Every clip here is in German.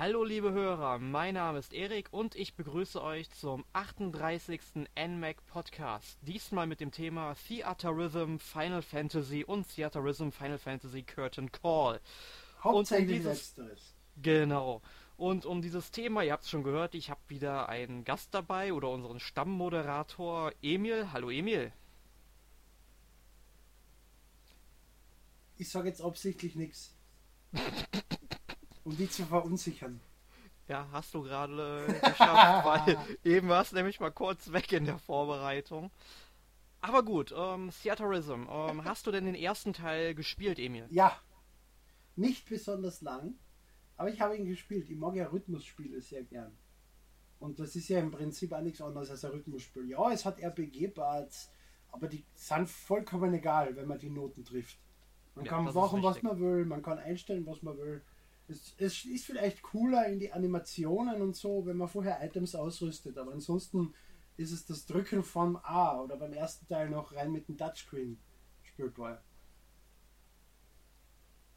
Hallo liebe Hörer, mein Name ist Erik und ich begrüße euch zum 38. NMAC Podcast. Diesmal mit dem Thema Theaterism, Final Fantasy und Theaterism, Final Fantasy Curtain Call. Hauptsächlich um dieses, letzteres. Genau. Und um dieses Thema, ihr habt es schon gehört, ich habe wieder einen Gast dabei oder unseren Stammmoderator Emil. Hallo Emil. Ich sage jetzt absichtlich nichts. um die zu verunsichern. Ja, hast du gerade geschafft, weil eben war es nämlich mal kurz weg in der Vorbereitung. Aber gut, ähm, Theaterism. Ähm, hast du denn den ersten Teil gespielt, Emil? Ja. Nicht besonders lang, aber ich habe ihn gespielt. Ich mag ja Rhythmusspiele sehr gern. Und das ist ja im Prinzip auch nichts anderes als ein Rhythmusspiel. Ja, es hat RPG-Parts, aber die sind vollkommen egal, wenn man die Noten trifft. Man ja, kann machen, was man will, man kann einstellen, was man will. Es, es, ist vielleicht cooler in die Animationen und so, wenn man vorher Items ausrüstet, aber ansonsten ist es das Drücken von A oder beim ersten Teil noch rein mit dem Touchscreen spielbar.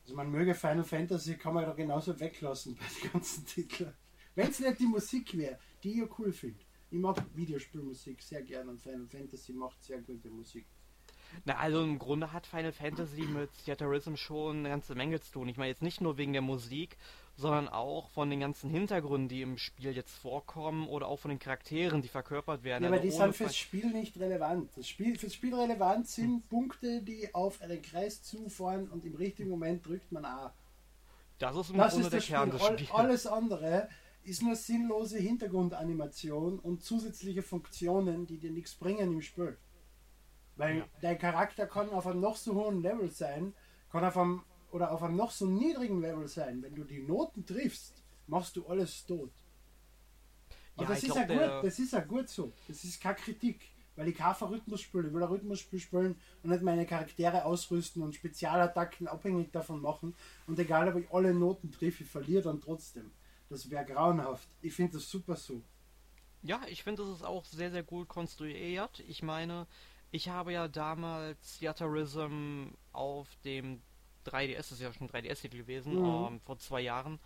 Also man möge Final Fantasy, kann man da genauso weglassen bei den ganzen Titeln. Wenn es nicht die Musik wäre, die ja cool finde. Ich mag Videospielmusik sehr gern und Final Fantasy macht sehr gute Musik. Na, also im Grunde hat Final Fantasy mit Theaterism schon eine ganze Menge zu tun. Ich meine jetzt nicht nur wegen der Musik, sondern auch von den ganzen Hintergründen, die im Spiel jetzt vorkommen oder auch von den Charakteren, die verkörpert werden. Ja, aber also die sind fürs Spiel nicht relevant. Das Spiel, fürs Spiel relevant sind hm. Punkte, die auf einen Kreis zufahren und im richtigen Moment drückt man A. Das ist im das Grunde ist der Kern des Spiels. Alles andere ist nur sinnlose Hintergrundanimation und zusätzliche Funktionen, die dir nichts bringen im Spiel. Weil ja. dein Charakter kann auf einem noch so hohen Level sein, kann auf einem oder auf einem noch so niedrigen Level sein. Wenn du die Noten triffst, machst du alles tot. Und ja, das, ist glaub, ja gut, das ist ja gut so. Das ist keine Kritik. Weil ich kein Rhythmus spiele. Ich will ein Rhythmusspiel spielen und nicht meine Charaktere ausrüsten und Spezialattacken abhängig davon machen. Und egal, ob ich alle Noten treffe, ich verliere dann trotzdem. Das wäre grauenhaft. Ich finde das super so. Ja, ich finde, das ist auch sehr, sehr gut konstruiert. Ich meine, ich habe ja damals Theaterism auf dem 3DS, das ist ja schon 3DS-Titel gewesen, mhm. ähm, vor zwei Jahren,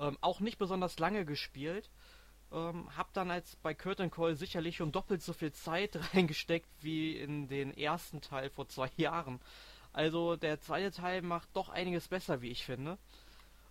ähm, auch nicht besonders lange gespielt. Ähm, hab dann als bei Curtain Call sicherlich schon doppelt so viel Zeit reingesteckt wie in den ersten Teil vor zwei Jahren. Also der zweite Teil macht doch einiges besser, wie ich finde.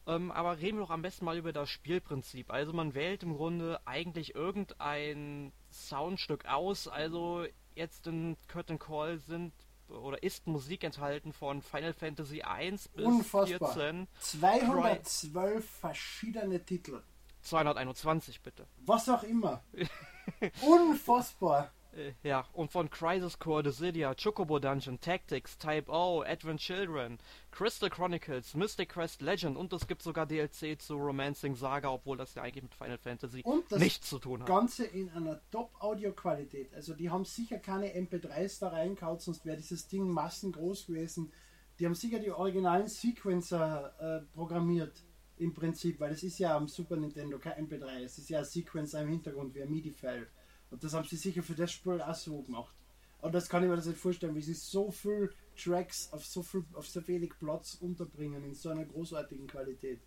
Ähm, aber reden wir doch am besten mal über das Spielprinzip. Also man wählt im Grunde eigentlich irgendein Soundstück aus. Also jetzt in Curtain Call sind oder ist Musik enthalten von Final Fantasy 1 bis Unfassbar. 14. 212 Cry verschiedene Titel. 221 bitte. Was auch immer. Unfassbar. Äh, ja, und von Crisis Core, Dissidia, Chocobo Dungeon, Tactics, Type O, Advent Children, Crystal Chronicles, Mystic Quest Legend und es gibt sogar DLC zu Romancing Saga, obwohl das ja eigentlich mit Final Fantasy nichts zu tun hat. Ganze in einer Top-Audio-Qualität. Also die haben sicher keine MP3s da reingehauen, sonst wäre dieses Ding massengroß gewesen. Die haben sicher die originalen Sequencer äh, programmiert im Prinzip, weil es ist ja am Super Nintendo kein MP3, es ist ja ein Sequencer im Hintergrund wie ein MIDI-File. Und das haben sie sicher für das Spiel auch so gemacht. Und das kann ich mir das nicht vorstellen, wie sie so viel Tracks auf so viel, auf so wenig Platz unterbringen in so einer großartigen Qualität.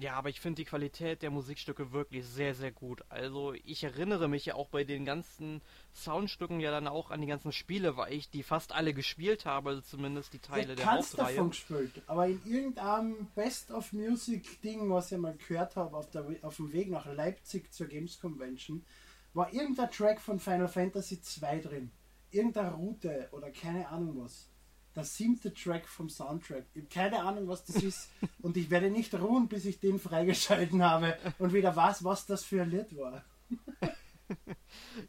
Ja, aber ich finde die Qualität der Musikstücke wirklich sehr, sehr gut. Also ich erinnere mich ja auch bei den ganzen Soundstücken ja dann auch an die ganzen Spiele, weil ich die fast alle gespielt habe, also zumindest die Teile ich der Hauptreihe. davon gespielt, aber in irgendeinem Best of Music Ding, was ich mal gehört habe auf, der, auf dem Weg nach Leipzig zur Games Convention, war irgendein Track von Final Fantasy 2 drin. Irgendeine Route oder keine Ahnung was. Der siebte Track vom Soundtrack. Ich habe keine Ahnung, was das ist. und ich werde nicht ruhen, bis ich den freigeschalten habe und wieder weiß, was das für ein Lied war.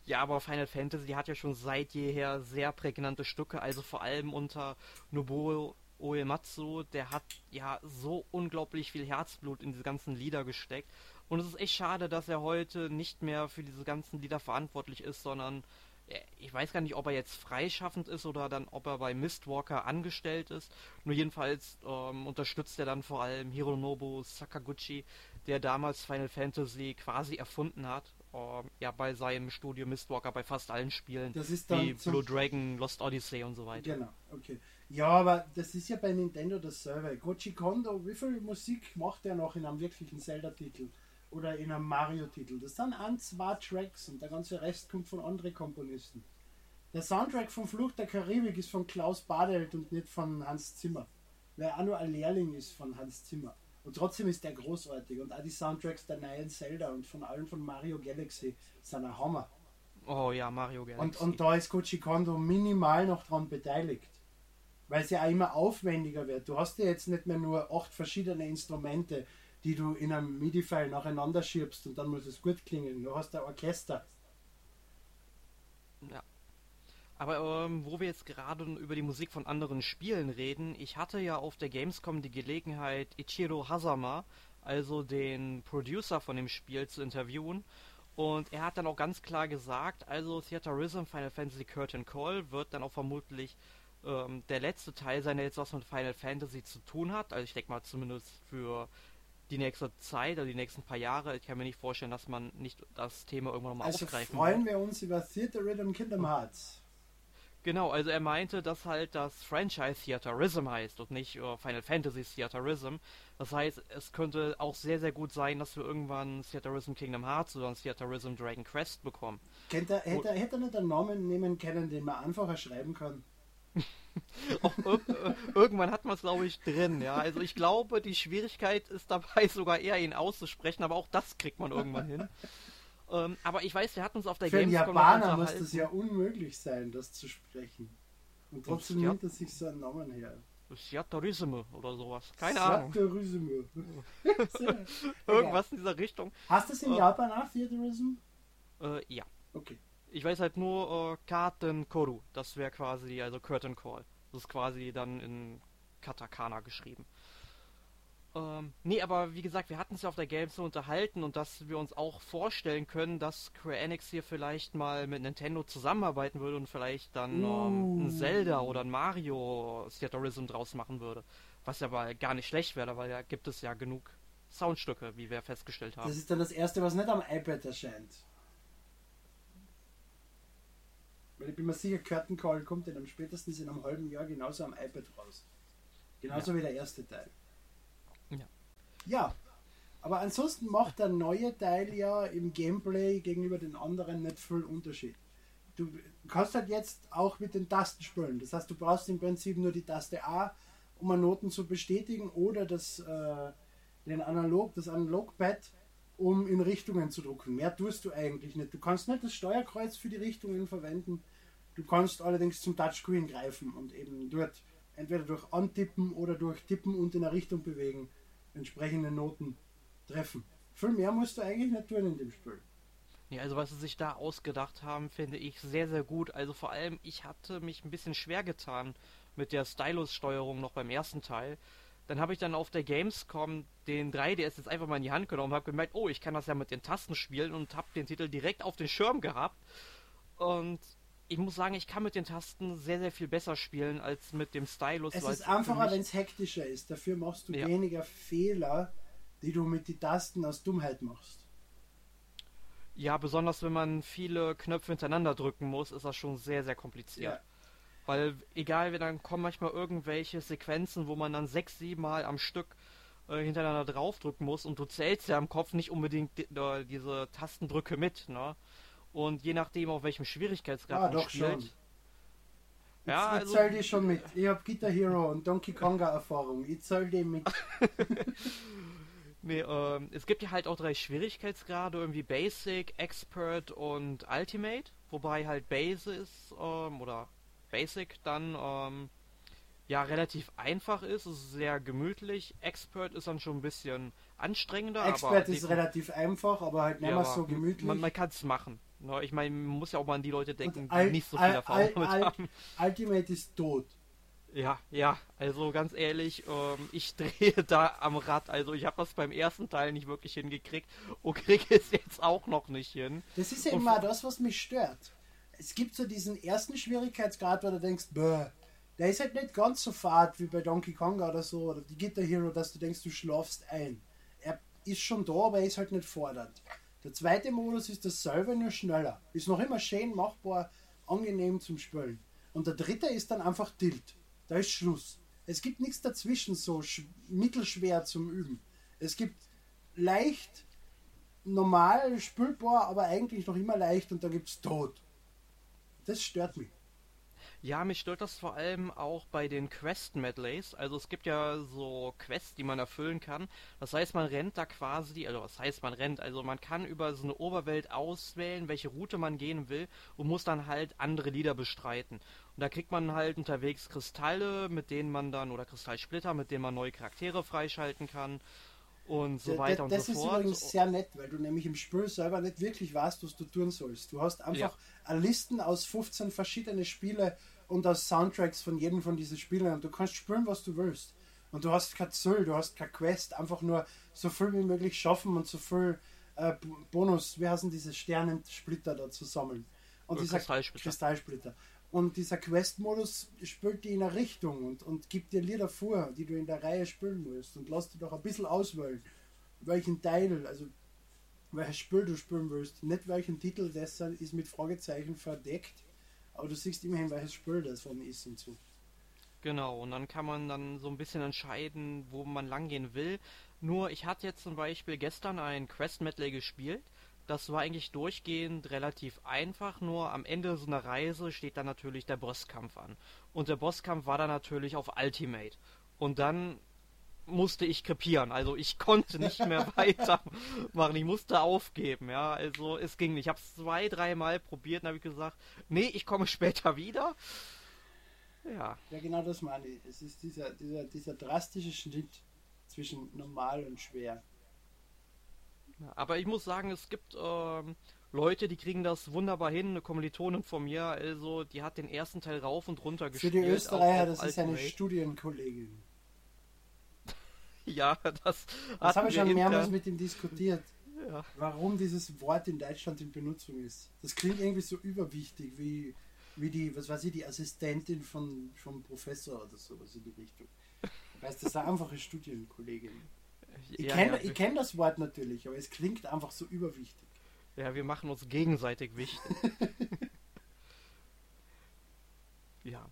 ja, aber Final Fantasy hat ja schon seit jeher sehr prägnante Stücke, also vor allem unter Nobuo Uematsu, der hat ja so unglaublich viel Herzblut in diese ganzen Lieder gesteckt und es ist echt schade, dass er heute nicht mehr für diese ganzen Lieder verantwortlich ist, sondern äh, ich weiß gar nicht, ob er jetzt freischaffend ist oder dann, ob er bei Mistwalker angestellt ist. Nur jedenfalls ähm, unterstützt er dann vor allem Hironobu Sakaguchi, der damals Final Fantasy quasi erfunden hat. Ähm, ja, bei seinem Studio Mistwalker bei fast allen Spielen. Das ist dann wie Blue Dragon, Lost Odyssey und so weiter. Genau, okay. Ja, aber das ist ja bei Nintendo dasselbe. Koji Kondo, wie viel Musik macht er noch in einem wirklichen Zelda-Titel? Oder in einem Mario-Titel? Das sind ein, zwei Tracks und der ganze Rest kommt von anderen Komponisten. Der Soundtrack von Flucht der Karibik ist von Klaus Badelt und nicht von Hans Zimmer. Wer auch nur ein Lehrling ist von Hans Zimmer. Und trotzdem ist der großartig. Und auch die Soundtracks der neuen Zelda und von allen von Mario Galaxy sind ein Hammer. Oh ja, Mario Galaxy. Und, und da ist Koji Kondo minimal noch dran beteiligt. Weil es ja auch immer aufwendiger wird. Du hast ja jetzt nicht mehr nur acht verschiedene Instrumente, die du in einem MIDI-File nacheinander schiebst und dann muss es gut klingen. Du hast ein Orchester. Ja. Aber ähm, wo wir jetzt gerade über die Musik von anderen Spielen reden, ich hatte ja auf der Gamescom die Gelegenheit, Ichiro Hazama, also den Producer von dem Spiel, zu interviewen. Und er hat dann auch ganz klar gesagt, also Theaterism Final Fantasy Curtain Call wird dann auch vermutlich ähm, der letzte Teil sein, der jetzt was mit Final Fantasy zu tun hat. Also ich denke mal zumindest für die nächste Zeit oder die nächsten paar Jahre. Ich kann mir nicht vorstellen, dass man nicht das Thema irgendwann nochmal also aufgreifen freuen wir uns über Theater Rhythm Kingdom Hearts. Genau, also er meinte, dass halt das Franchise Theaterism heißt und nicht uh, Final Fantasy Theaterism. Das heißt, es könnte auch sehr, sehr gut sein, dass wir irgendwann Theaterism Kingdom Hearts oder Theaterism Dragon Quest bekommen. Kennt er, hätte, hätte er nicht einen Namen nehmen können, den man einfacher schreiben kann? Ir irgendwann hat man es, glaube ich, drin, ja. Also ich glaube, die Schwierigkeit ist dabei sogar eher ihn auszusprechen, aber auch das kriegt man irgendwann hin. Ähm, aber ich weiß, wir hatten uns auf der Für Gamescom einen Japaner muss das ja unmöglich sein, das zu sprechen. Und trotzdem nimmt er sich so einen Namen her. Siatarisme oder sowas. Keine Ahnung. Siatarisme. Irgendwas in dieser Richtung. Hast du es in äh, Japan auch, Theaterism? Äh, ja. Okay. Ich weiß halt nur äh, Katen Koru. Das wäre quasi, also Curtain Call. Das ist quasi dann in Katakana geschrieben. Ähm, nee, aber wie gesagt, wir hatten es ja auf der Games so unterhalten und dass wir uns auch vorstellen können, dass Square Enix hier vielleicht mal mit Nintendo zusammenarbeiten würde und vielleicht dann uh. ähm, ein Zelda oder ein Mario Theaterism draus machen würde. Was ja aber gar nicht schlecht wäre, weil da gibt es ja genug Soundstücke, wie wir festgestellt haben. Das ist dann das erste, was nicht am iPad erscheint. Weil ich bin mir sicher, Curtain Call kommt dann spätestens in einem halben Jahr genauso am iPad raus. Genauso ja. wie der erste Teil. Ja. Ja. Aber ansonsten macht der neue Teil ja im Gameplay gegenüber den anderen nicht viel Unterschied. Du kannst halt jetzt auch mit den Tasten spielen. Das heißt, du brauchst im Prinzip nur die Taste A, um eine Noten zu bestätigen, oder das, äh, den Analog, das Analogpad, um in Richtungen zu drucken. Mehr tust du eigentlich nicht. Du kannst nicht das Steuerkreuz für die Richtungen verwenden. Du kannst allerdings zum Touchscreen greifen und eben dort entweder durch Antippen oder durch Tippen und in eine Richtung bewegen entsprechende Noten treffen. Viel mehr musst du eigentlich nicht tun in dem Spiel. Ja, also was sie sich da ausgedacht haben, finde ich sehr, sehr gut. Also vor allem, ich hatte mich ein bisschen schwer getan mit der Stylus-Steuerung noch beim ersten Teil. Dann habe ich dann auf der Gamescom den 3DS jetzt einfach mal in die Hand genommen und habe gemerkt, oh, ich kann das ja mit den Tasten spielen und habe den Titel direkt auf den Schirm gehabt. Und ich muss sagen, ich kann mit den Tasten sehr, sehr viel besser spielen als mit dem Stylus. Es ist einfacher, wenn es hektischer ist. Dafür machst du ja. weniger Fehler, die du mit den Tasten aus Dummheit machst. Ja, besonders wenn man viele Knöpfe hintereinander drücken muss, ist das schon sehr, sehr kompliziert. Ja. Weil egal, dann kommen manchmal irgendwelche Sequenzen, wo man dann sechs, sieben Mal am Stück äh, hintereinander draufdrücken muss und du zählst ja im Kopf nicht unbedingt die, die, diese Tastendrücke mit, ne? Und je nachdem, auf welchem Schwierigkeitsgrad ah, man spielt. Schon. Ja, ich, also, die schon mit. Ich habe Guitar Hero und Donkey Konga Erfahrung. Ich zahl die mit. nee, ähm, es gibt ja halt auch drei Schwierigkeitsgrade, irgendwie Basic, Expert und Ultimate. Wobei halt Basis ähm, oder Basic dann ähm, ja relativ einfach ist, es ist sehr gemütlich. Expert ist dann schon ein bisschen anstrengender. Expert ist relativ einfach, aber halt nicht ja, so gemütlich. Man, man kann es machen. Ne? Ich meine, man muss ja auch mal an die Leute denken, die Al nicht so viel Erfahrung Al Al haben. Ultimate ist tot. Ja, ja, also ganz ehrlich, ähm, ich drehe da am Rad. Also ich habe das beim ersten Teil nicht wirklich hingekriegt und kriege es jetzt auch noch nicht hin. Das ist ja und immer das, was mich stört es gibt so diesen ersten Schwierigkeitsgrad, wo du denkst, bäh, der ist halt nicht ganz so fad wie bei Donkey Kong oder so, oder die Guitar Hero, dass du denkst, du schlafst ein. Er ist schon da, aber er ist halt nicht fordernd. Der zweite Modus ist dasselbe, nur schneller. Ist noch immer schön machbar, angenehm zum Spielen. Und der dritte ist dann einfach Tilt. Da ist Schluss. Es gibt nichts dazwischen so mittelschwer zum Üben. Es gibt leicht, normal, spülbar, aber eigentlich noch immer leicht und da gibt es Tod. Das stört mich. Ja, mich stört das vor allem auch bei den Quest-Medleys. Also es gibt ja so Quests, die man erfüllen kann. Das heißt, man rennt da quasi, also was heißt man rennt? Also man kann über so eine Oberwelt auswählen, welche Route man gehen will und muss dann halt andere Lieder bestreiten. Und da kriegt man halt unterwegs Kristalle, mit denen man dann, oder Kristallsplitter, mit denen man neue Charaktere freischalten kann und so weiter das, und so fort. Das ist übrigens sehr nett, weil du nämlich im Spiel selber nicht wirklich weißt, was du tun sollst. Du hast einfach ja. Listen aus 15 verschiedene Spiele und aus Soundtracks von jedem von diesen Spielen und du kannst spielen, was du willst. Und du hast kein Zoll, du hast keine Quest, einfach nur so viel wie möglich schaffen und so viel äh, Bonus, wie heißen diese Sternensplitter da zu sammeln. Und, und dieser Kristallsplitter. Kristallsplitter. Und dieser Quest-Modus spielt die in eine Richtung und, und gibt dir Lieder vor, die du in der Reihe spielen musst. Und lass dir doch ein bisschen auswählen, welchen Teil, also welches Spiel du spielen willst. Nicht welchen Titel, das ist mit Fragezeichen verdeckt, aber du siehst immerhin, welches Spiel das von ist und so. Genau, und dann kann man dann so ein bisschen entscheiden, wo man langgehen will. Nur, ich hatte jetzt zum Beispiel gestern ein Quest Medley gespielt das war eigentlich durchgehend relativ einfach, nur am Ende so einer Reise steht dann natürlich der Bosskampf an. Und der Bosskampf war dann natürlich auf Ultimate. Und dann musste ich krepieren, also ich konnte nicht mehr weitermachen, ich musste aufgeben, ja, also es ging nicht. Ich habe es zwei, dreimal probiert und habe ich gesagt, nee, ich komme später wieder. Ja. Ja, genau das meine ich. Es ist dieser, dieser, dieser drastische Schnitt zwischen normal und schwer. Aber ich muss sagen, es gibt ähm, Leute, die kriegen das wunderbar hin. Eine Kommilitonin von mir, also, die hat den ersten Teil rauf und runter gespielt. Für die Österreicher, das ist eine Studienkollegin. ja, das. Das habe ich schon mehrmals mit ihm diskutiert. Ja. Warum dieses Wort in Deutschland in Benutzung ist. Das klingt irgendwie so überwichtig wie, wie die, was weiß ich, die Assistentin von, vom Professor oder sowas in die Richtung. Weißt du, das ist eine einfache Studienkollegin. Ich ja, kenne ja, kenn das Wort natürlich, aber es klingt einfach so überwichtig. Ja, wir machen uns gegenseitig wichtig. ja.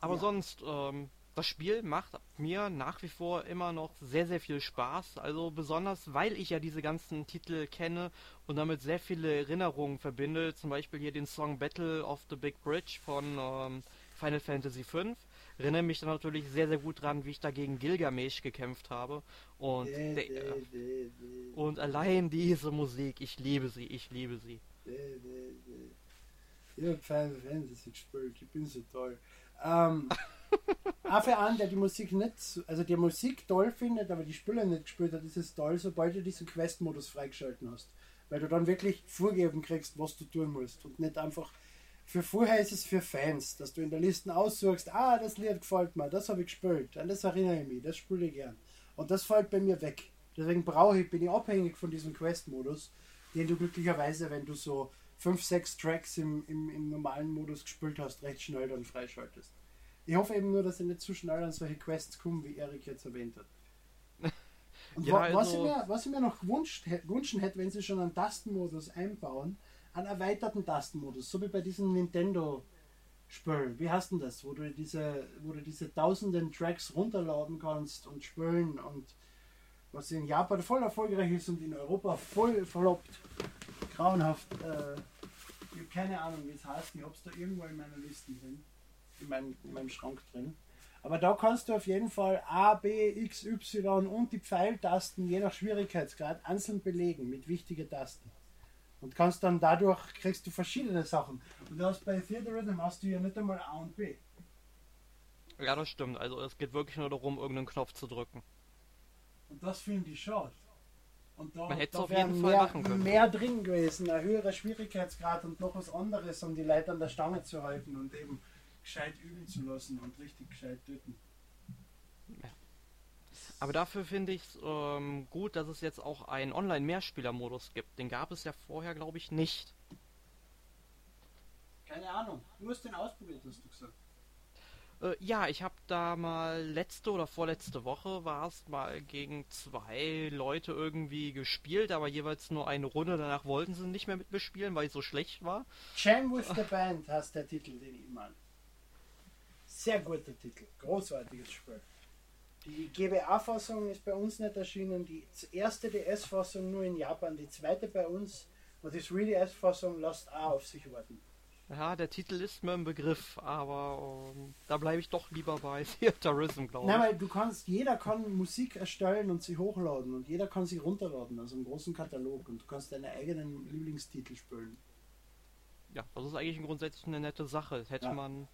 Aber ja. sonst, ähm, das Spiel macht mir nach wie vor immer noch sehr, sehr viel Spaß. Also besonders, weil ich ja diese ganzen Titel kenne und damit sehr viele Erinnerungen verbinde. Zum Beispiel hier den Song Battle of the Big Bridge von ähm, Final Fantasy V erinnere mich dann natürlich sehr, sehr gut dran, wie ich da gegen Gilgamesh gekämpft habe. Und, äh, und allein diese Musik, ich liebe sie, ich liebe sie. Ich habe Final Fantasy gespielt, ich bin so toll. Ähm, auch für einen, der die Musik nicht, also die Musik toll findet, aber die Spiele nicht gespielt hat, ist es toll, sobald du diesen Quest-Modus freigeschalten hast. Weil du dann wirklich vorgeben kriegst, was du tun musst und nicht einfach für vorher ist es für Fans, dass du in der Liste aussuchst, ah, das Lied gefällt mir, das habe ich gespielt, an das erinnere ich mich, das spiele ich gern. Und das fällt bei mir weg. Deswegen brauche ich, bin ich abhängig von diesem Quest-Modus, den du glücklicherweise, wenn du so 5, 6 Tracks im, im, im normalen Modus gespielt hast, recht schnell dann freischaltest. Ich hoffe eben nur, dass ich nicht zu schnell an solche Quests komme, wie Erik jetzt erwähnt hat. Und ja, also was, ich mir, was ich mir noch gewünscht, gewünschen hätte, wenn sie schon einen Tastenmodus einbauen, einen erweiterten Tastenmodus, so wie bei diesem Nintendo Spiel. Wie heißt denn das? Wo du diese, wo du diese tausenden Tracks runterladen kannst und spielen und was in Japan voll erfolgreich ist und in Europa voll verlobt. Grauenhaft. Äh, ich habe keine Ahnung, wie es heißt. Ich habe es da irgendwo in meiner Liste drin. In, mein, in meinem Schrank drin. Aber da kannst du auf jeden Fall A, B, X, Y und die Pfeiltasten je nach Schwierigkeitsgrad einzeln belegen mit wichtigen Tasten. Und kannst dann dadurch, kriegst du verschiedene Sachen. Und du hast bei Theater Rhythm hast du ja nicht einmal A und B. Ja, das stimmt. Also es geht wirklich nur darum, irgendeinen Knopf zu drücken. Und das finde ich schade. Und da, Man hätte da auf jeden Fall mehr, machen können. mehr drin gewesen, ein höherer Schwierigkeitsgrad und noch was anderes, um die Leute an der Stange zu halten und eben gescheit üben zu lassen und richtig gescheit töten. Ja. Aber dafür finde ich es ähm, gut, dass es jetzt auch einen Online-Mehrspieler-Modus gibt. Den gab es ja vorher, glaube ich, nicht. Keine Ahnung. Du hast den ausprobiert, hast du gesagt. Äh, ja, ich habe da mal letzte oder vorletzte Woche war es mal gegen zwei Leute irgendwie gespielt, aber jeweils nur eine Runde. Danach wollten sie nicht mehr mit mir spielen, weil ich so schlecht war. Jam with the Band heißt der Titel, den ich meine. sehr guter Titel. Großartiges Spiel. Die GBA-Fassung ist bei uns nicht erschienen. Die erste DS-Fassung nur in Japan. Die zweite bei uns. Und die 3DS-Fassung lässt auch auf sich warten. Ja, der Titel ist mir ein Begriff, aber um, da bleibe ich doch lieber bei Theaterism, glaube ich. Nein, weil du kannst, jeder kann Musik erstellen und sie hochladen und jeder kann sie runterladen, also einen großen Katalog und du kannst deine eigenen Lieblingstitel spielen. Ja, das ist eigentlich grundsätzlich eine nette Sache. Hätte ja. man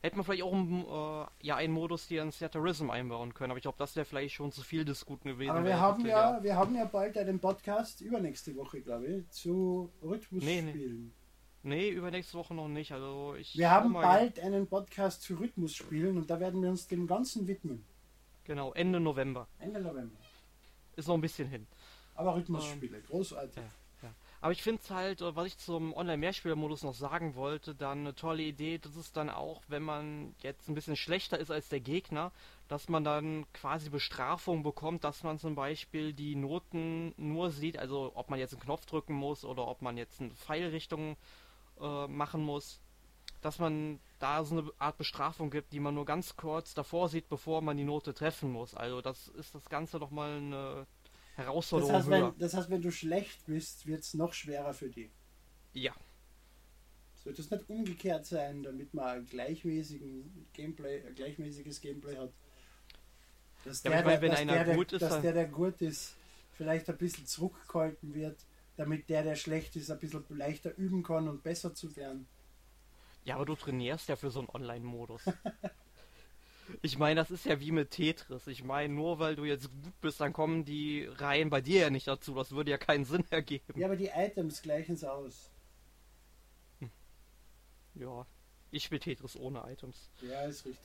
hätte man vielleicht auch einen, äh, ja, einen Modus hier in Theaterism einbauen können, aber ich glaube, das wäre vielleicht schon zu viel des Guten gewesen. Aber wir haben ja, ja, wir haben ja bald einen Podcast übernächste Woche, glaube ich, zu Rhythmusspielen. Nee, nee. Nee, übernächste Woche noch nicht. Also ich wir haben bald ja. einen Podcast zu Rhythmusspielen und da werden wir uns dem Ganzen widmen. Genau, Ende November. Ende November. Ist noch ein bisschen hin. Aber Rhythmusspiele, ähm, großartig. Ja. Aber ich finde es halt, äh, was ich zum Online-Mehrspieler-Modus noch sagen wollte, dann eine tolle Idee, das ist dann auch, wenn man jetzt ein bisschen schlechter ist als der Gegner, dass man dann quasi Bestrafung bekommt, dass man zum Beispiel die Noten nur sieht, also ob man jetzt einen Knopf drücken muss oder ob man jetzt eine Pfeilrichtung äh, machen muss, dass man da so eine Art Bestrafung gibt, die man nur ganz kurz davor sieht, bevor man die Note treffen muss. Also das ist das Ganze doch mal eine Herausforderung. Das heißt, wenn, das heißt, wenn du schlecht bist, wird es noch schwerer für dich. Ja. Sollte es nicht umgekehrt sein, damit man ein, gleichmäßigen Gameplay, ein gleichmäßiges Gameplay hat? Dass ja, der, der, wenn dass einer der, gut ist, dass der, der gut ist, vielleicht ein bisschen zurückgehalten wird damit der, der schlecht ist, ein bisschen leichter üben kann und besser zu werden. Ja, aber du trainierst ja für so einen Online-Modus. ich meine, das ist ja wie mit Tetris. Ich meine, nur weil du jetzt gut bist, dann kommen die Reihen bei dir ja nicht dazu. Das würde ja keinen Sinn ergeben. Ja, aber die Items gleichen es aus. Hm. Ja, ich spiele Tetris ohne Items. Ja, ist richtig.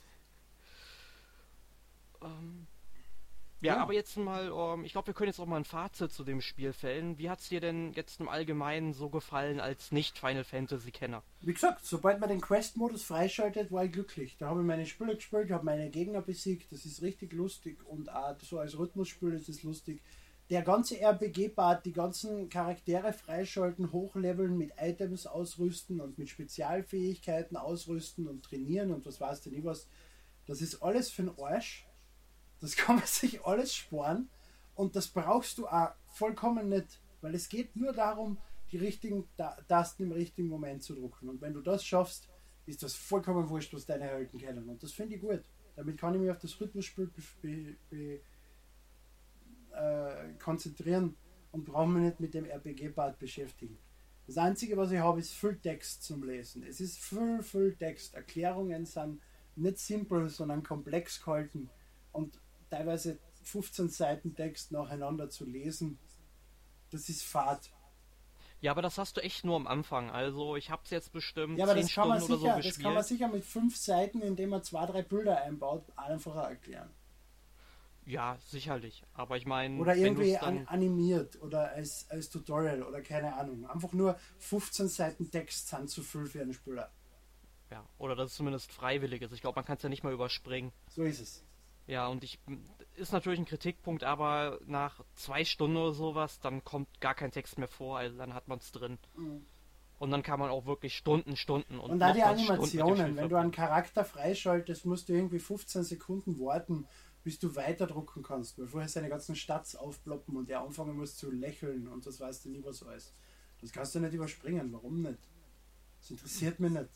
Ähm, ja, ja, aber jetzt mal, um, ähm, ich glaube, wir können jetzt auch mal ein Fazit zu dem Spiel fällen. Wie hat es dir denn jetzt im Allgemeinen so gefallen als Nicht-Final Fantasy-Kenner? Wie gesagt, sobald man den Quest-Modus freischaltet, war ich glücklich. Da habe ich meine Spiele gespielt, habe meine Gegner besiegt, das ist richtig lustig und auch so als Rhythmusspiel ist es lustig. Der ganze RPG-Part, die ganzen Charaktere freischalten, hochleveln, mit Items ausrüsten und mit Spezialfähigkeiten ausrüsten und trainieren und was weiß denn ich was, das ist alles für den Arsch das kann man sich alles sparen und das brauchst du auch vollkommen nicht, weil es geht nur darum, die richtigen Tasten im richtigen Moment zu drucken. Und wenn du das schaffst, ist das vollkommen wurscht, was deine Helden kennen. Und das finde ich gut. Damit kann ich mich auf das Rhythmusspiel äh, konzentrieren und brauche mich nicht mit dem RPG-Part beschäftigen. Das Einzige, was ich habe, ist Fülltext zum Lesen. Es ist viel, viel Text. Erklärungen sind nicht simpel, sondern komplex gehalten. Und teilweise 15 Seiten Text nacheinander zu lesen, das ist Fahrt. Ja, aber das hast du echt nur am Anfang. Also ich habe es jetzt bestimmt ja, aber 10 das Stunden sicher, oder so. Das kann man sicher mit fünf Seiten, indem man zwei, drei Bilder einbaut, einfacher erklären. Ja, sicherlich. Aber ich meine. Oder irgendwie an, animiert oder als, als Tutorial oder keine Ahnung. Einfach nur 15 Seiten Text sind zu viel für einen Spieler. Ja, oder das ist zumindest freiwillig ist. Ich glaube, man kann es ja nicht mal überspringen. So ist es. Ja, und ich ist natürlich ein Kritikpunkt, aber nach zwei Stunden oder sowas, dann kommt gar kein Text mehr vor, also dann hat man es drin. Mhm. Und dann kann man auch wirklich Stunden, Stunden und. Und da die Animationen, wenn du einen Charakter freischaltest, musst du irgendwie 15 Sekunden warten, bis du weiterdrucken kannst, weil vorher seine ganzen Stats aufploppen und er anfangen muss zu lächeln und das weißt du nie, was alles. Das kannst du nicht überspringen, warum nicht? Das interessiert mich nicht.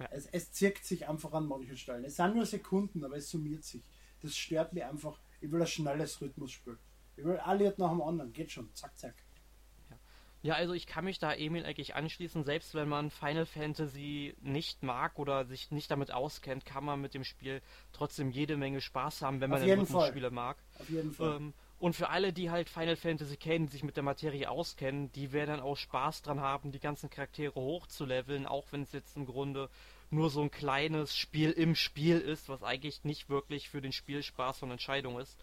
Ja. Es, es zirkt sich einfach an manchen Stellen. Es sind nur Sekunden, aber es summiert sich. Das stört mich einfach. Ich will ein schnelles Rhythmusspiel. Ich will alle nach dem anderen. Geht schon. Zack, zack. Ja, also ich kann mich da Emil eigentlich anschließen, selbst wenn man Final Fantasy nicht mag oder sich nicht damit auskennt, kann man mit dem Spiel trotzdem jede Menge Spaß haben, wenn man den Rhythmusspiele mag. Auf jeden Fall. Ähm, und für alle, die halt Final Fantasy kennen, sich mit der Materie auskennen, die werden dann auch Spaß dran haben, die ganzen Charaktere hochzuleveln, auch wenn es jetzt im Grunde nur so ein kleines Spiel im Spiel ist, was eigentlich nicht wirklich für den Spielspaß von Entscheidung ist.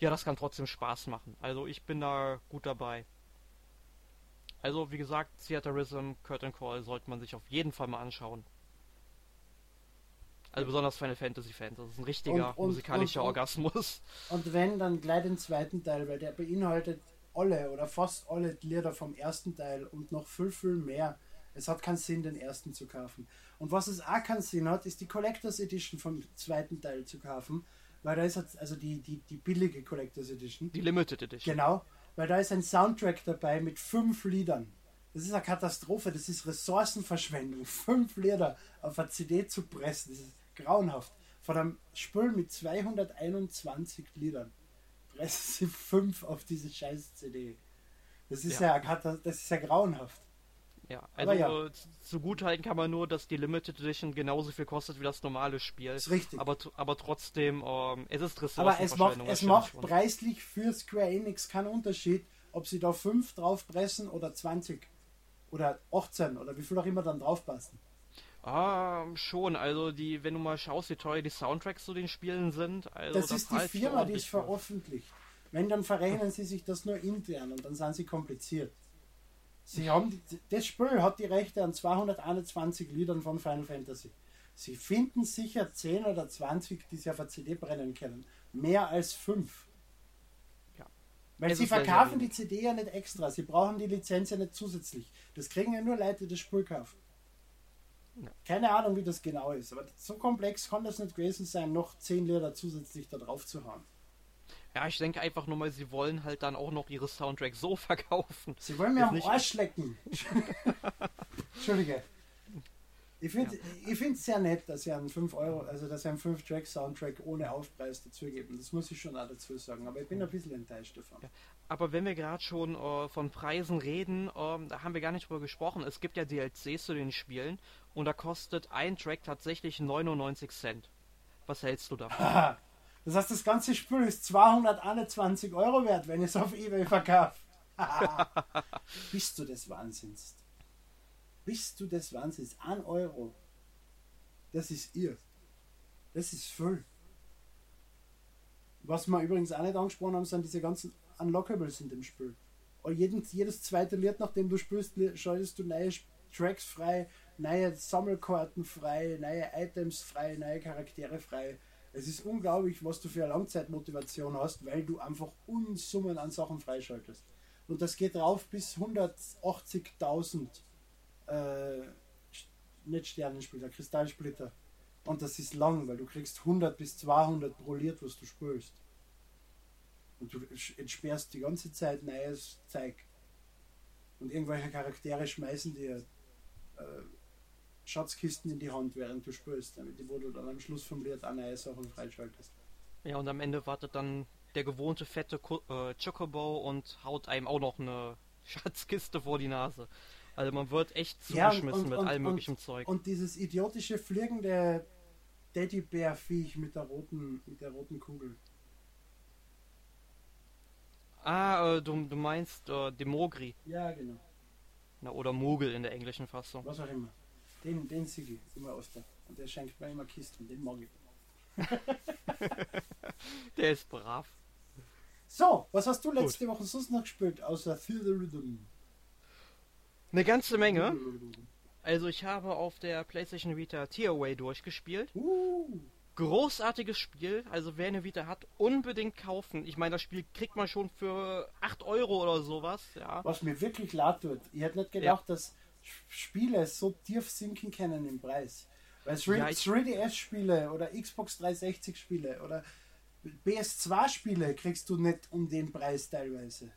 Ja, das kann trotzdem Spaß machen. Also ich bin da gut dabei. Also wie gesagt, Theaterism, Curtain Call sollte man sich auf jeden Fall mal anschauen. Also besonders Final Fantasy Fans, das ist ein richtiger und, und, musikalischer und, Orgasmus. Und wenn, dann gleich den zweiten Teil, weil der beinhaltet alle oder fast alle Lieder vom ersten Teil und noch viel, viel mehr. Es hat keinen Sinn, den ersten zu kaufen. Und was es auch keinen Sinn hat, ist die Collectors Edition vom zweiten Teil zu kaufen, weil da ist also die, die, die billige Collectors Edition. Die Limited Edition. Genau, weil da ist ein Soundtrack dabei mit fünf Liedern. Das ist eine Katastrophe, das ist Ressourcenverschwendung. Fünf Lieder auf eine CD zu pressen, das ist grauenhaft. Von einem Spiel mit 221 Liedern pressen sie fünf auf diese scheiß CD. Das ist ja, ja das ist ja grauenhaft. Ja, also ja. zugutehalten kann man nur, dass die Limited Edition genauso viel kostet wie das normale Spiel. Das ist richtig. Aber, aber trotzdem, ähm, es ist Aber es macht, es macht preislich für Square Enix keinen Unterschied, ob sie da 5 draufpressen oder 20 oder 18 oder wie viel auch immer dann draufpassen. Ah, schon. Also die, wenn du mal schaust, wie teuer die Soundtracks zu den Spielen sind. Also das, das ist die Firma, die es veröffentlicht. Wenn, dann verrechnen sie sich das nur intern und dann sind sie kompliziert. Sie haben das Spiel hat die Rechte an 221 Liedern von Final Fantasy. Sie finden sicher 10 oder 20, die sie auf der CD brennen können. Mehr als 5. Ja. Weil es sie verkaufen die CD ja nicht extra. Sie brauchen die Lizenz ja nicht zusätzlich. Das kriegen ja nur Leute, die das Spiel kaufen. Ja. Keine Ahnung, wie das genau ist. Aber so komplex kann das nicht gewesen sein, noch 10 Lieder zusätzlich da drauf zu haben. Ja, ich denke einfach nur mal, sie wollen halt dann auch noch ihre Soundtracks so verkaufen. Sie wollen mir am Arsch lecken. Entschuldige. Ich finde ja. es sehr nett, dass sie einen 5 Euro, also dass sie einen 5-Track-Soundtrack ohne Aufpreis dazugeben. Das muss ich schon auch dazu sagen. Aber ich bin ein bisschen enttäuscht davon. Ja. Aber wenn wir gerade schon äh, von Preisen reden, äh, da haben wir gar nicht drüber gesprochen. Es gibt ja DLCs zu den Spielen und da kostet ein Track tatsächlich 99 Cent. Was hältst du davon? Das heißt, das ganze Spiel ist 221 Euro wert, wenn ich es auf Ebay verkaufe. Bist du des Wahnsinns? Bist du des Wahnsinns? Ein Euro. Das ist ihr. Das ist voll. Was wir übrigens auch nicht angesprochen haben, sind diese ganzen Unlockables in dem Spiel. Jeden, jedes zweite Lied, nachdem du spielst, schaltest du neue Tracks frei, neue Sammelkarten frei, neue Items frei, neue Charaktere frei. Es ist unglaublich, was du für eine Langzeitmotivation hast, weil du einfach Unsummen an Sachen freischaltest. Und das geht rauf bis 180.000 äh, nicht Sternensplitter, Kristallsplitter. Und das ist lang, weil du kriegst 100 bis 200 pro was du spürst. Und du entsperrst die ganze Zeit neues Zeug. Und irgendwelche Charaktere schmeißen dir Schatzkisten in die Hand, während du spielst, damit wo du dann am Schluss vom Lied auch neue Sachen freischaltest. Ja, und am Ende wartet dann der gewohnte fette äh, Chocobo und haut einem auch noch eine Schatzkiste vor die Nase. Also man wird echt zugeschmissen ja, und, mit und, allem möglichen und, Zeug. Und dieses idiotische fliegende Teddybär-Viech mit der roten, mit der roten Kugel. Ah, äh, du, du meinst äh, Demogri. Ja, genau. Na, oder Mogel in der englischen Fassung. Was auch immer. Den, den Sigi, immer aus der. Und der schenkt mir immer Kisten, den mag ich. der ist brav. So, was hast du letzte Gut. Woche sonst noch gespielt, außer Feel the Rhythm? Eine ganze Menge. Also ich habe auf der PlayStation Vita Tearaway durchgespielt. Uh. Großartiges Spiel, also wer eine Vita hat, unbedingt kaufen. Ich meine, das Spiel kriegt man schon für 8 Euro oder sowas, ja. Was mir wirklich leid tut. Ich hätte nicht gedacht, ja. dass Spiele so tief sinken können im Preis. Weil 3DS-Spiele oder Xbox 360-Spiele oder PS2-Spiele kriegst du nicht um den Preis teilweise.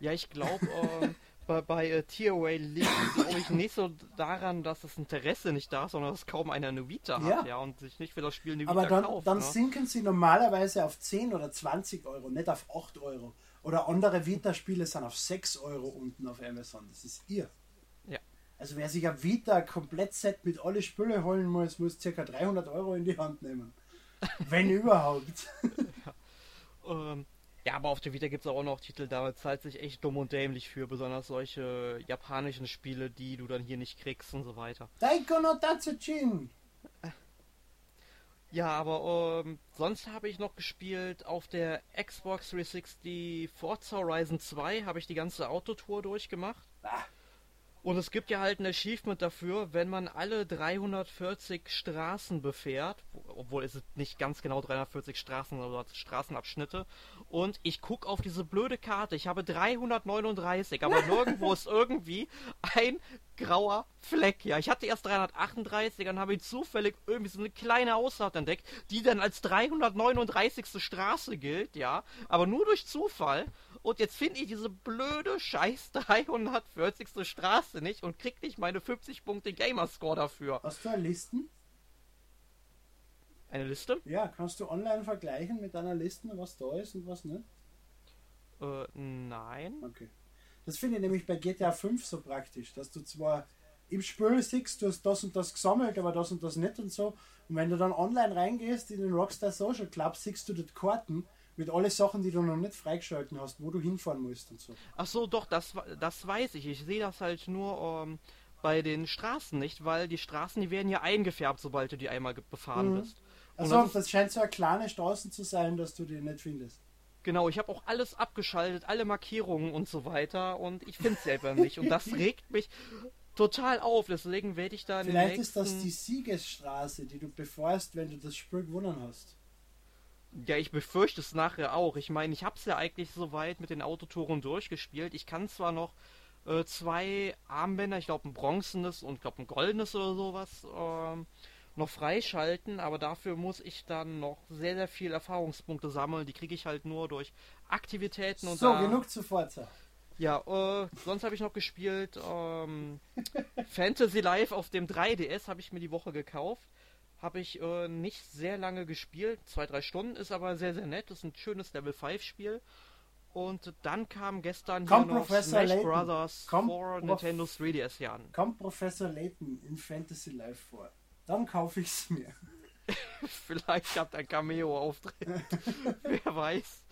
Ja, ich glaube, äh, bei, bei uh, Tearaway liegt, glaube ich, nicht so daran, dass das Interesse nicht da ist, sondern dass kaum einer eine Vita hat, ja, und sich nicht für das Spiel eine Vita Aber dann, kauft. dann ne? sinken sie normalerweise auf 10 oder 20 Euro, nicht auf 8 Euro. Oder andere Vita-Spiele sind auf 6 Euro unten auf Amazon. Das ist ihr. Also wer sich ein Vita Komplettset mit alle Spüle holen muss, muss ca. 300 Euro in die Hand nehmen. Wenn überhaupt. ja. Ähm, ja, aber auf der Vita gibt es auch noch Titel, da zahlt sich echt dumm und dämlich für, besonders solche japanischen Spiele, die du dann hier nicht kriegst und so weiter. Daiko no Tatsujin! Ja, aber ähm, sonst habe ich noch gespielt auf der Xbox 360 Forza Horizon 2, habe ich die ganze Autotour durchgemacht. Ah. Und es gibt ja halt ein Achievement dafür, wenn man alle 340 Straßen befährt, obwohl es nicht ganz genau 340 Straßen oder Straßenabschnitte. Und ich guck auf diese blöde Karte, ich habe 339, aber nirgendwo ist irgendwie ein grauer Fleck. Ja, ich hatte erst 338, dann habe ich zufällig irgendwie so eine kleine Ausfahrt entdeckt, die dann als 339. Straße gilt, ja, aber nur durch Zufall. Und jetzt finde ich diese blöde scheiß 340. Straße nicht und krieg nicht meine 50 Punkte Gamerscore dafür. Hast du eine Listen? Eine Liste? Ja, kannst du online vergleichen mit deiner Liste, was da ist und was nicht? Äh, nein. Okay. Das finde ich nämlich bei GTA 5 so praktisch, dass du zwar im Spiel siehst, du hast das und das gesammelt, aber das und das nicht und so. Und wenn du dann online reingehst in den Rockstar Social Club, siehst du dort Karten mit alle Sachen, die du noch nicht freigeschalten hast, wo du hinfahren musst und so. Ach so, doch, das, das weiß ich. Ich sehe das halt nur ähm, bei den Straßen nicht, weil die Straßen, die werden ja eingefärbt, sobald du die einmal befahren mhm. bist. Also das, das scheint so eine kleine Straße zu sein, dass du die nicht findest. Genau, ich habe auch alles abgeschaltet, alle Markierungen und so weiter und ich finde es selber nicht. Und das regt mich total auf. Deswegen werde ich da Vielleicht ist das die Siegesstraße, die du bevorst, wenn du das Spiel gewonnen hast. Ja, ich befürchte es nachher auch. Ich meine, ich habe es ja eigentlich soweit mit den Autotoren durchgespielt. Ich kann zwar noch äh, zwei Armbänder, ich glaube ein bronzenes und glaube ein goldenes oder sowas, ähm, noch freischalten, aber dafür muss ich dann noch sehr, sehr viel Erfahrungspunkte sammeln. Die kriege ich halt nur durch Aktivitäten und So, da, genug zu Forza. Ja, äh, sonst habe ich noch gespielt ähm, Fantasy Life auf dem 3DS habe ich mir die Woche gekauft. Habe ich äh, nicht sehr lange gespielt, zwei, drei Stunden, ist aber sehr, sehr nett. Ist ein schönes Level 5 Spiel. Und dann kam gestern Kommt hier noch Smash Layton. Brothers Kommt for Prof- Nintendo 3DS hier an. Kommt Professor Layton in Fantasy Life vor. Dann kaufe ich es mir. Vielleicht habt ein Cameo-Auftritt. Wer weiß.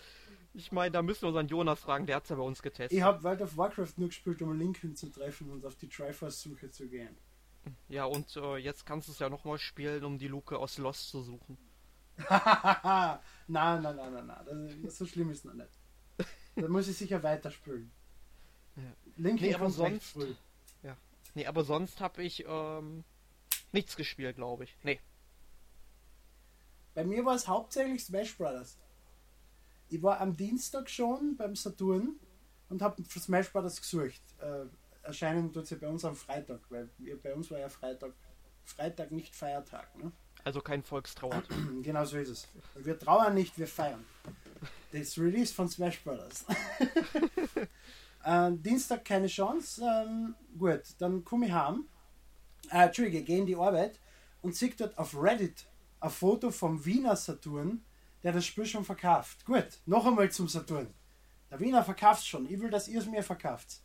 Ich meine, da müssen wir unseren Jonas fragen, der hat es ja bei uns getestet. Ich habe World of Warcraft nur gespielt, um Lincoln zu treffen und auf die Triforce-Suche zu gehen. Ja, und äh, jetzt kannst du es ja nochmal spielen, um die Luke aus Lost zu suchen. nein, nein, nein, nein, nein. Das, so schlimm ist noch nicht. Da muss ich sicher weiterspielen. Ja. Lincoln Nee, aber sonst- früh. Nee, aber sonst habe ich ähm, nichts gespielt, glaube ich. Nee. Bei mir war es hauptsächlich Smash Brothers. Ich war am Dienstag schon beim Saturn und habe für Smash Brothers gesucht. Äh, erscheinen tut sie bei uns am Freitag, weil wir, bei uns war ja Freitag, Freitag nicht Feiertag. Ne? Also kein Volkstrauer. Genau so ist es. Wir trauern nicht, wir feiern. Das Release von Smash Brothers. äh, Dienstag keine Chance. Ähm, gut, dann komme ich heim. Äh, Entschuldige, gehe in die Arbeit und sehe dort auf Reddit ein Foto vom Wiener Saturn, der das Spiel schon verkauft. Gut, noch einmal zum Saturn. Der Wiener verkauft schon. Ich will, dass ihr es mir verkauft.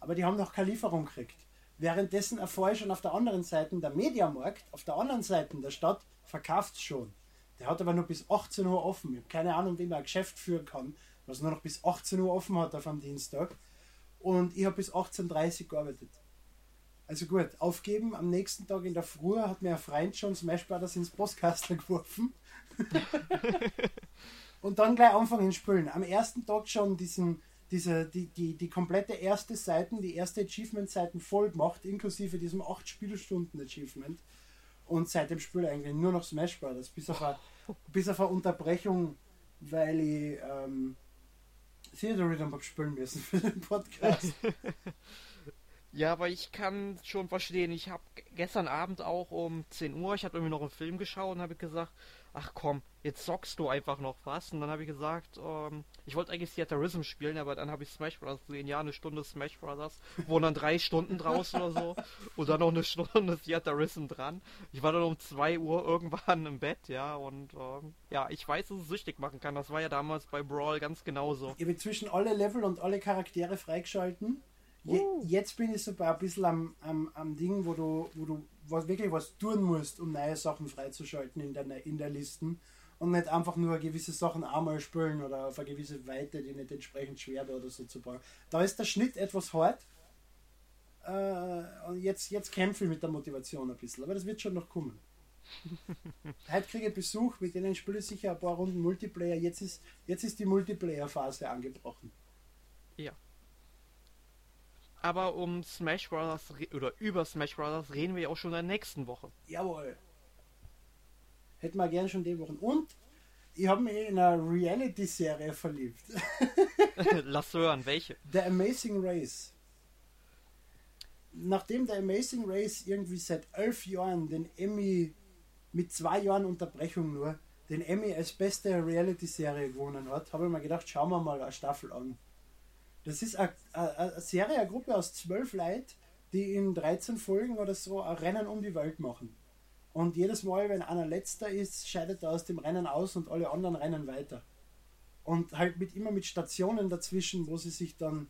Aber die haben noch keine Lieferung gekriegt. Währenddessen erfahre ich schon auf der anderen Seite, der Mediamarkt, auf der anderen Seite der Stadt, verkauft schon. Der hat aber nur bis 18 Uhr offen. Ich habe keine Ahnung, wie man ein Geschäft führen kann, was nur noch bis 18 Uhr offen hat auf einem Dienstag. Und ich habe bis 18.30 Uhr gearbeitet. Also gut, aufgeben. Am nächsten Tag in der Früh hat mir ein Freund schon Smash Brothers ins Postkastel geworfen. und dann gleich anfangen zu spielen. Am ersten Tag schon diesen, diese, die, die, die komplette erste Seiten, die erste Achievement-Seiten voll gemacht, inklusive diesem 8 Spielstunden Achievement. Und seitdem spiele ich eigentlich nur noch Smash Brothers, bis auf eine, bis auf eine Unterbrechung, weil ich ähm, Theater Rhythm habe spielen müssen für den Podcast. Ja, aber ich kann schon verstehen. Ich habe gestern Abend auch um 10 Uhr, ich habe irgendwie noch einen Film geschaut und habe gesagt, ach komm, jetzt zockst du einfach noch was. Und dann habe ich gesagt, ähm, ich wollte eigentlich Theaterism spielen, aber dann habe ich Smash Brothers gesehen. Ja, eine Stunde Smash Brothers, wo dann drei Stunden draus oder so. Und dann noch eine Stunde Theaterism dran. Ich war dann um 2 Uhr irgendwann im Bett, ja. Und ähm, ja, ich weiß, dass es süchtig machen kann. Das war ja damals bei Brawl ganz genauso. Ich habe inzwischen alle Level und alle Charaktere freigeschalten. Je, Uh. Jetzt bin ich so bei ein bisschen am, am, am Ding, wo du, wo du was, wirklich was tun musst, um neue Sachen freizuschalten in der, in der Listen. Und nicht einfach nur gewisse Sachen einmal spielen oder auf eine gewisse Weite, die nicht entsprechend schwer wäre oder so zu bauen. Da ist der Schnitt etwas hart. Äh, und jetzt, jetzt kämpfe ich mit der Motivation ein bisschen. Aber das wird schon noch kommen. Heute kriege ich Besuch, mit denen spiele ich sicher ein paar Runden Multiplayer. Jetzt ist, jetzt ist die Multiplayer-Phase angebrochen. Aber um Smash Bros. oder über Smash Bros. reden wir ja auch schon in der nächsten Woche. Jawohl. Hätten wir gern schon die Wochen. Und ich habe mich in eine Reality-Serie verliebt. Lass hören, welche? The Amazing Race. Nachdem der Amazing Race irgendwie seit elf Jahren den Emmy mit zwei Jahren Unterbrechung nur den Emmy als beste Reality-Serie gewonnen hat, habe ich mir gedacht, schauen wir mal eine Staffel an. Das ist eine, eine Serie, eine Gruppe aus zwölf Leuten, die in 13 Folgen oder so ein Rennen um die Welt machen. Und jedes Mal, wenn einer letzter ist, scheidet er aus dem Rennen aus und alle anderen rennen weiter. Und halt mit immer mit Stationen dazwischen, wo sie sich dann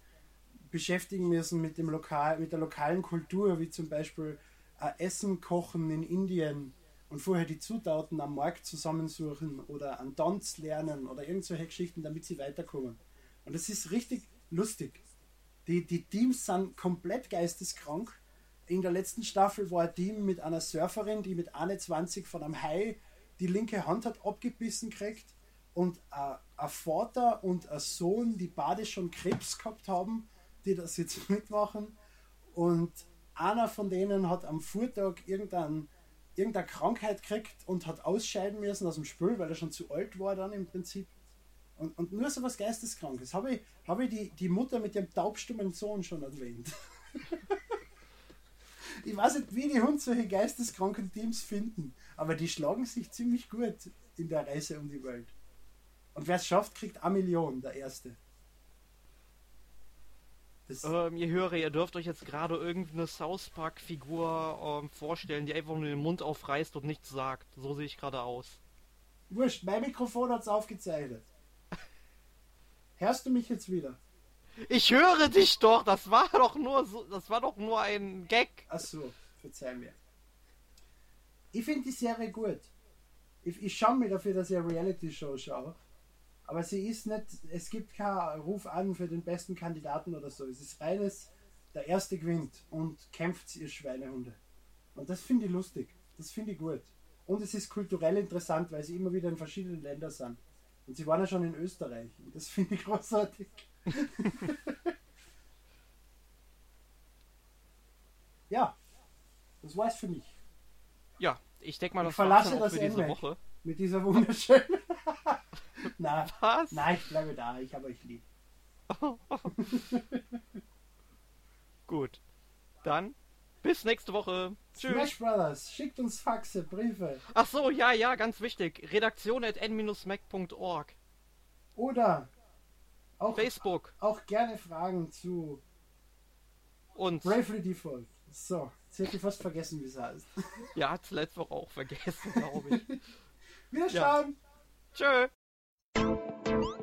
beschäftigen müssen mit dem Lokal, mit der lokalen Kultur, wie zum Beispiel äh, Essen kochen in Indien und vorher die Zutaten am Markt zusammensuchen oder an Tanz lernen oder irgendwelche Geschichten, damit sie weiterkommen. Und das ist richtig lustig. Die, die Teams sind komplett geisteskrank. In der letzten Staffel war ein Team mit einer Surferin, die mit 21 von einem Hai die linke Hand hat abgebissen gekriegt und ein, ein Vater und ein Sohn, die beide schon Krebs gehabt haben, die das jetzt mitmachen. Und einer von denen hat am Vortag irgendeinen irgendeine Krankheit kriegt und hat ausscheiden müssen aus dem Spiel, weil er schon zu alt war dann im Prinzip. Und, und nur so was Geisteskrankes. Habe ich, hab ich die, die Mutter mit dem taubstummen Sohn schon erwähnt. ich weiß nicht, wie die Hund solche geisteskranken Teams finden, aber die schlagen sich ziemlich gut in der Reise um die Welt. Und wer es schafft, kriegt eine Million, der Erste. Ähm, ihr Hörer, ihr dürft euch jetzt gerade irgendeine South Park-Figur ähm, vorstellen, die einfach nur den Mund aufreißt und nichts sagt. So sehe ich gerade aus. Wurscht, mein Mikrofon hat es aufgezeichnet. Hörst du mich jetzt wieder? Ich höre dich doch. Das war doch nur so, das war doch nur ein Gag. Ach so, verzeih mir. Ich finde die Serie gut. Ich, ich schaue mir dafür, dass ich eine Reality-Show schaue. Aber sie ist nicht, es gibt keinen Ruf an für den besten Kandidaten oder so. Es ist reines, der Erste gewinnt und kämpft ihr Schweinehunde. Und das finde ich lustig. Das finde ich gut. Und es ist kulturell interessant, weil sie immer wieder in verschiedenen Ländern sind. Und sie waren ja schon in Österreich. Und das finde ich großartig. ja, das war's für mich. Ja, ich denke mal, das ich verlasse das für diese Woche. Mit dieser wunderschönen. Na, Was? Nein, ich bleibe da. Ich habe euch lieb. Gut. Dann bis nächste Woche. Tschüss. Smash Brothers, schickt uns Faxe, Briefe. Ach so, ja, ja, ganz wichtig. Redaktion at n-mac.org. Oder auch, Facebook. Auch gerne Fragen zu uns. Bravely Default. So, jetzt hätte ich fast vergessen, wie es heißt. Ja, hat es letzte Woche auch vergessen, glaube ich. Wiederschauen. Ja. Tschö.